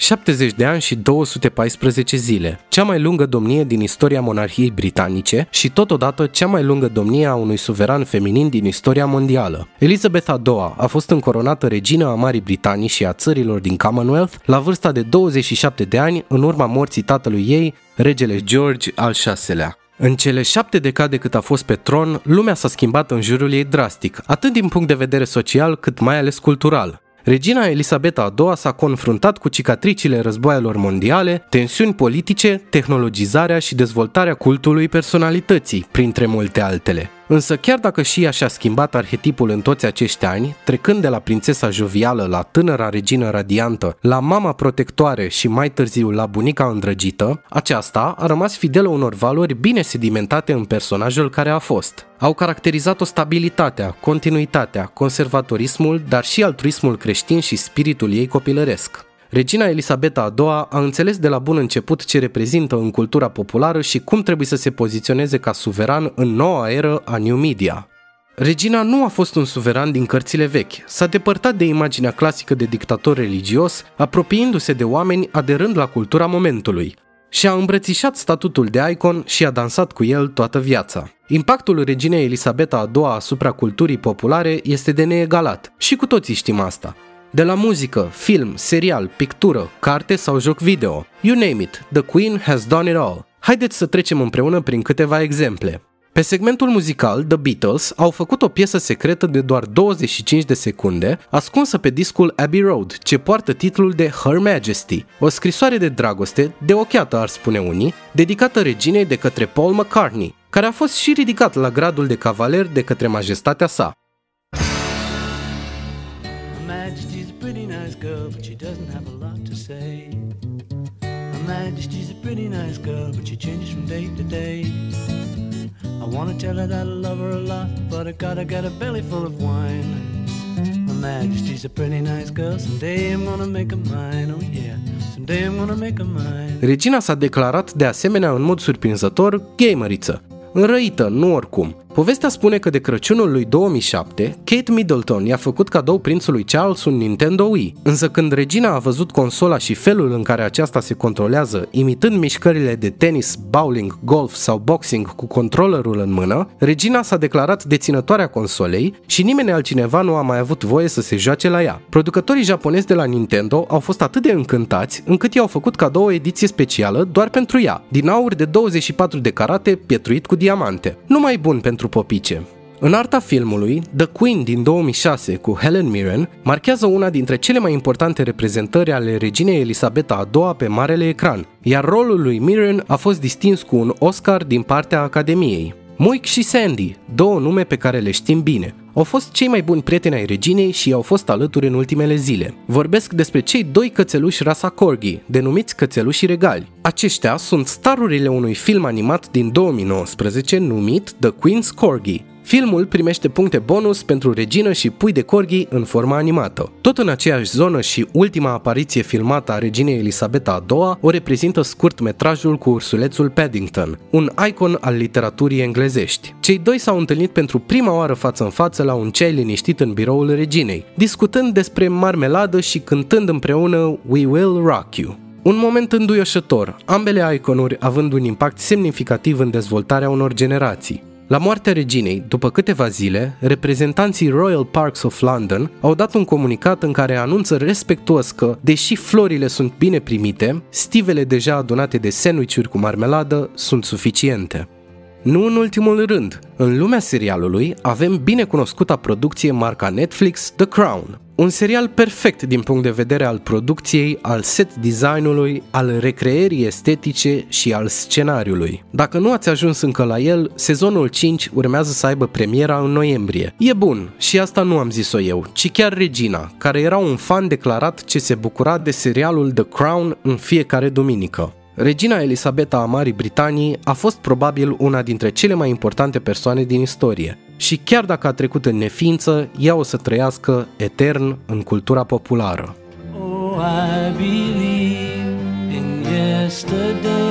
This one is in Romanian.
70 de ani și 214 zile, cea mai lungă domnie din istoria monarhiei britanice și totodată cea mai lungă domnie a unui suveran feminin din istoria mondială. Elizabeth a II a fost încoronată regină a Marii Britanii și a țărilor din Commonwealth la vârsta de 27 de ani în urma morții tatălui ei, regele George al VI-lea. În cele șapte decade cât a fost pe tron, lumea s-a schimbat în jurul ei drastic, atât din punct de vedere social cât mai ales cultural. Regina Elisabeta II s-a confruntat cu cicatricile războaielor mondiale, tensiuni politice, tehnologizarea și dezvoltarea cultului personalității, printre multe altele. Însă chiar dacă și ea și-a schimbat arhetipul în toți acești ani, trecând de la prințesa jovială la tânăra regină radiantă, la mama protectoare și mai târziu la bunica îndrăgită, aceasta a rămas fidelă unor valori bine sedimentate în personajul care a fost. Au caracterizat-o stabilitatea, continuitatea, conservatorismul, dar și altruismul creștin și spiritul ei copilăresc. Regina Elisabeta a II a înțeles de la bun început ce reprezintă în cultura populară și cum trebuie să se poziționeze ca suveran în noua eră a New Media. Regina nu a fost un suveran din cărțile vechi, s-a depărtat de imaginea clasică de dictator religios, apropiindu-se de oameni aderând la cultura momentului, și a îmbrățișat statutul de icon și a dansat cu el toată viața. Impactul reginei Elisabeta a II asupra culturii populare este de neegalat și cu toții știm asta. De la muzică, film, serial, pictură, carte sau joc video, you name it, The Queen has done it all. Haideți să trecem împreună prin câteva exemple. Pe segmentul muzical, The Beatles au făcut o piesă secretă de doar 25 de secunde, ascunsă pe discul Abbey Road, ce poartă titlul de Her Majesty, o scrisoare de dragoste, de ochiată ar spune unii, dedicată reginei de către Paul McCartney, care a fost și ridicat la gradul de cavaler de către majestatea sa. Girl, but she doesn't have a lot to say. Her Majesty's a pretty nice girl, but she changes from day to day. I wanna tell her that I love her a lot, but I gotta get a belly full of wine. Her Majesty's a pretty nice girl, someday I'm gonna make her mine, oh yeah. Someday I'm gonna make her mine. Regina s-a declarat de asemenea în mod surprinzător gameriță. Înrăită, nu oricum. Povestea spune că de Crăciunul lui 2007, Kate Middleton i-a făcut cadou prințului Charles un Nintendo Wii, însă când regina a văzut consola și felul în care aceasta se controlează, imitând mișcările de tenis, bowling, golf sau boxing cu controllerul în mână, regina s-a declarat deținătoarea consolei și nimeni altcineva nu a mai avut voie să se joace la ea. Producătorii japonezi de la Nintendo au fost atât de încântați încât i-au făcut cadou o ediție specială doar pentru ea, din aur de 24 de carate pietruit cu diamante. Numai bun pentru popice. În arta filmului, The Queen din 2006 cu Helen Mirren marchează una dintre cele mai importante reprezentări ale reginei Elisabeta a II pe marele ecran, iar rolul lui Mirren a fost distins cu un Oscar din partea Academiei. Moik și Sandy, două nume pe care le știm bine, au fost cei mai buni prieteni ai reginei și au fost alături în ultimele zile. Vorbesc despre cei doi cățeluși rasa Corgi, denumiți cățeluși regali. Aceștia sunt starurile unui film animat din 2019 numit The Queen's Corgi, Filmul primește puncte bonus pentru regină și pui de corgi în forma animată. Tot în aceeași zonă și ultima apariție filmată a reginei Elisabeta a II o reprezintă scurt metrajul cu ursulețul Paddington, un icon al literaturii englezești. Cei doi s-au întâlnit pentru prima oară față în față la un ceai liniștit în biroul reginei, discutând despre marmeladă și cântând împreună We Will Rock You. Un moment înduioșător, ambele iconuri având un impact semnificativ în dezvoltarea unor generații. La moartea reginei, după câteva zile, reprezentanții Royal Parks of London au dat un comunicat în care anunță respectuos că, deși florile sunt bine primite, stivele deja adunate de sandwichuri cu marmeladă sunt suficiente. Nu în ultimul rând, în lumea serialului avem bine cunoscuta producție marca Netflix The Crown, un serial perfect din punct de vedere al producției, al set designului, al recreerii estetice și al scenariului. Dacă nu ați ajuns încă la el, sezonul 5 urmează să aibă premiera în noiembrie. E bun, și asta nu am zis-o eu, ci chiar Regina, care era un fan declarat ce se bucura de serialul The Crown în fiecare duminică. Regina Elisabeta a Marii Britanii a fost probabil una dintre cele mai importante persoane din istorie. și chiar dacă a trecut în neființă, ea o să trăiască etern în cultura populară. Oh, I believe in yesterday.